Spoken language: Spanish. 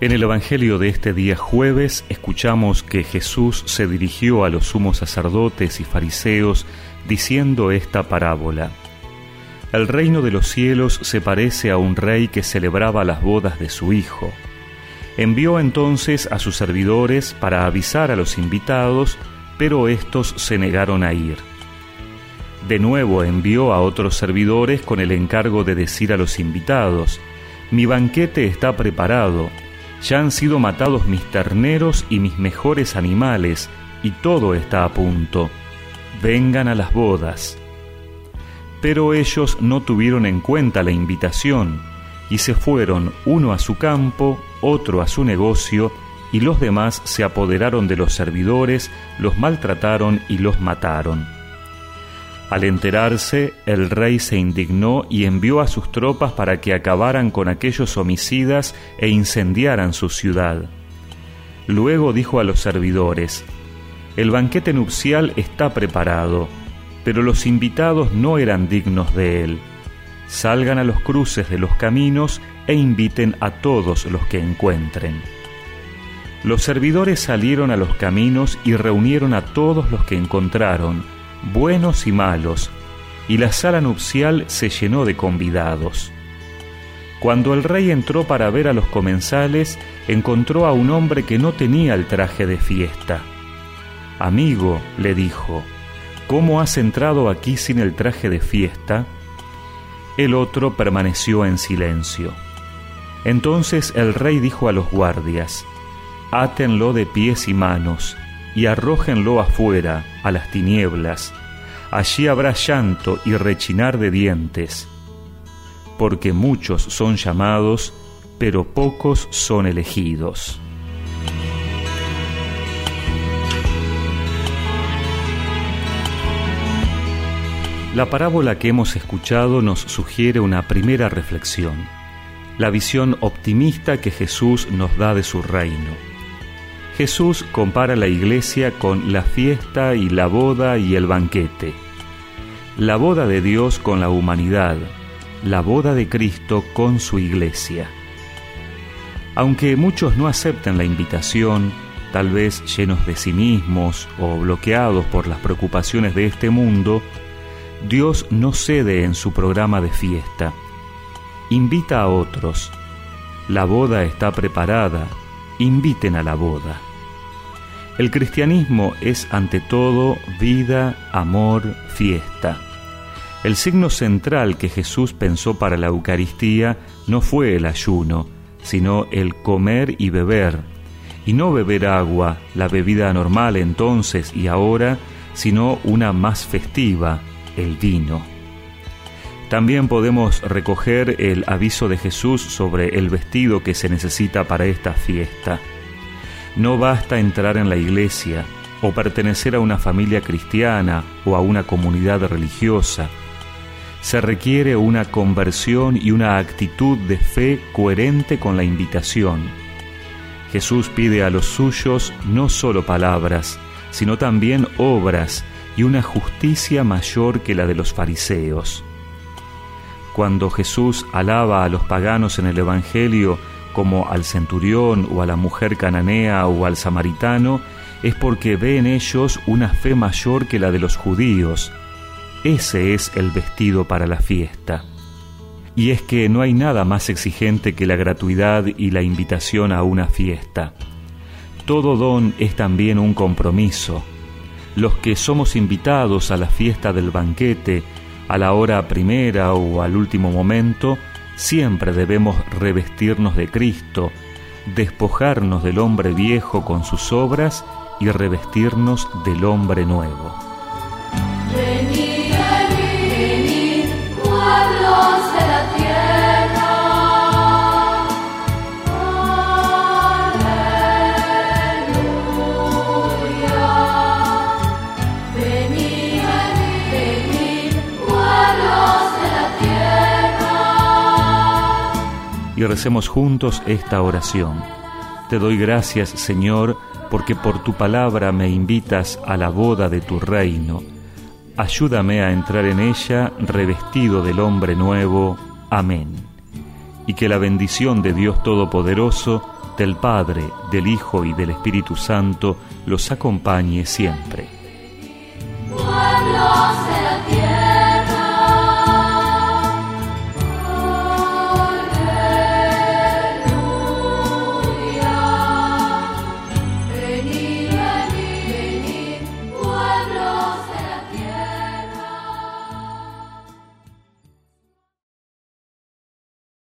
En el Evangelio de este día jueves escuchamos que Jesús se dirigió a los sumos sacerdotes y fariseos diciendo esta parábola. El reino de los cielos se parece a un rey que celebraba las bodas de su hijo. Envió entonces a sus servidores para avisar a los invitados, pero éstos se negaron a ir. De nuevo envió a otros servidores con el encargo de decir a los invitados, Mi banquete está preparado, ya han sido matados mis terneros y mis mejores animales, y todo está a punto. Vengan a las bodas. Pero ellos no tuvieron en cuenta la invitación, y se fueron uno a su campo, otro a su negocio, y los demás se apoderaron de los servidores, los maltrataron y los mataron. Al enterarse, el rey se indignó y envió a sus tropas para que acabaran con aquellos homicidas e incendiaran su ciudad. Luego dijo a los servidores, El banquete nupcial está preparado, pero los invitados no eran dignos de él. Salgan a los cruces de los caminos e inviten a todos los que encuentren. Los servidores salieron a los caminos y reunieron a todos los que encontraron, buenos y malos, y la sala nupcial se llenó de convidados. Cuando el rey entró para ver a los comensales, encontró a un hombre que no tenía el traje de fiesta. Amigo, le dijo, ¿cómo has entrado aquí sin el traje de fiesta? El otro permaneció en silencio. Entonces el rey dijo a los guardias, Átenlo de pies y manos, y arrójenlo afuera, a las tinieblas. Allí habrá llanto y rechinar de dientes, porque muchos son llamados, pero pocos son elegidos. La parábola que hemos escuchado nos sugiere una primera reflexión, la visión optimista que Jesús nos da de su reino. Jesús compara la iglesia con la fiesta y la boda y el banquete. La boda de Dios con la humanidad, la boda de Cristo con su iglesia. Aunque muchos no acepten la invitación, tal vez llenos de sí mismos o bloqueados por las preocupaciones de este mundo, Dios no cede en su programa de fiesta. Invita a otros. La boda está preparada. Inviten a la boda. El cristianismo es ante todo vida, amor, fiesta. El signo central que Jesús pensó para la Eucaristía no fue el ayuno, sino el comer y beber, y no beber agua, la bebida normal entonces y ahora, sino una más festiva, el vino. También podemos recoger el aviso de Jesús sobre el vestido que se necesita para esta fiesta. No basta entrar en la iglesia o pertenecer a una familia cristiana o a una comunidad religiosa. Se requiere una conversión y una actitud de fe coherente con la invitación. Jesús pide a los suyos no solo palabras, sino también obras y una justicia mayor que la de los fariseos. Cuando Jesús alaba a los paganos en el Evangelio, como al centurión o a la mujer cananea o al samaritano, es porque ve en ellos una fe mayor que la de los judíos. Ese es el vestido para la fiesta. Y es que no hay nada más exigente que la gratuidad y la invitación a una fiesta. Todo don es también un compromiso. Los que somos invitados a la fiesta del banquete, a la hora primera o al último momento, Siempre debemos revestirnos de Cristo, despojarnos del hombre viejo con sus obras y revestirnos del hombre nuevo. Y recemos juntos esta oración. Te doy gracias, Señor, porque por tu palabra me invitas a la boda de tu reino. Ayúdame a entrar en ella revestido del hombre nuevo. Amén. Y que la bendición de Dios Todopoderoso, del Padre, del Hijo y del Espíritu Santo los acompañe siempre.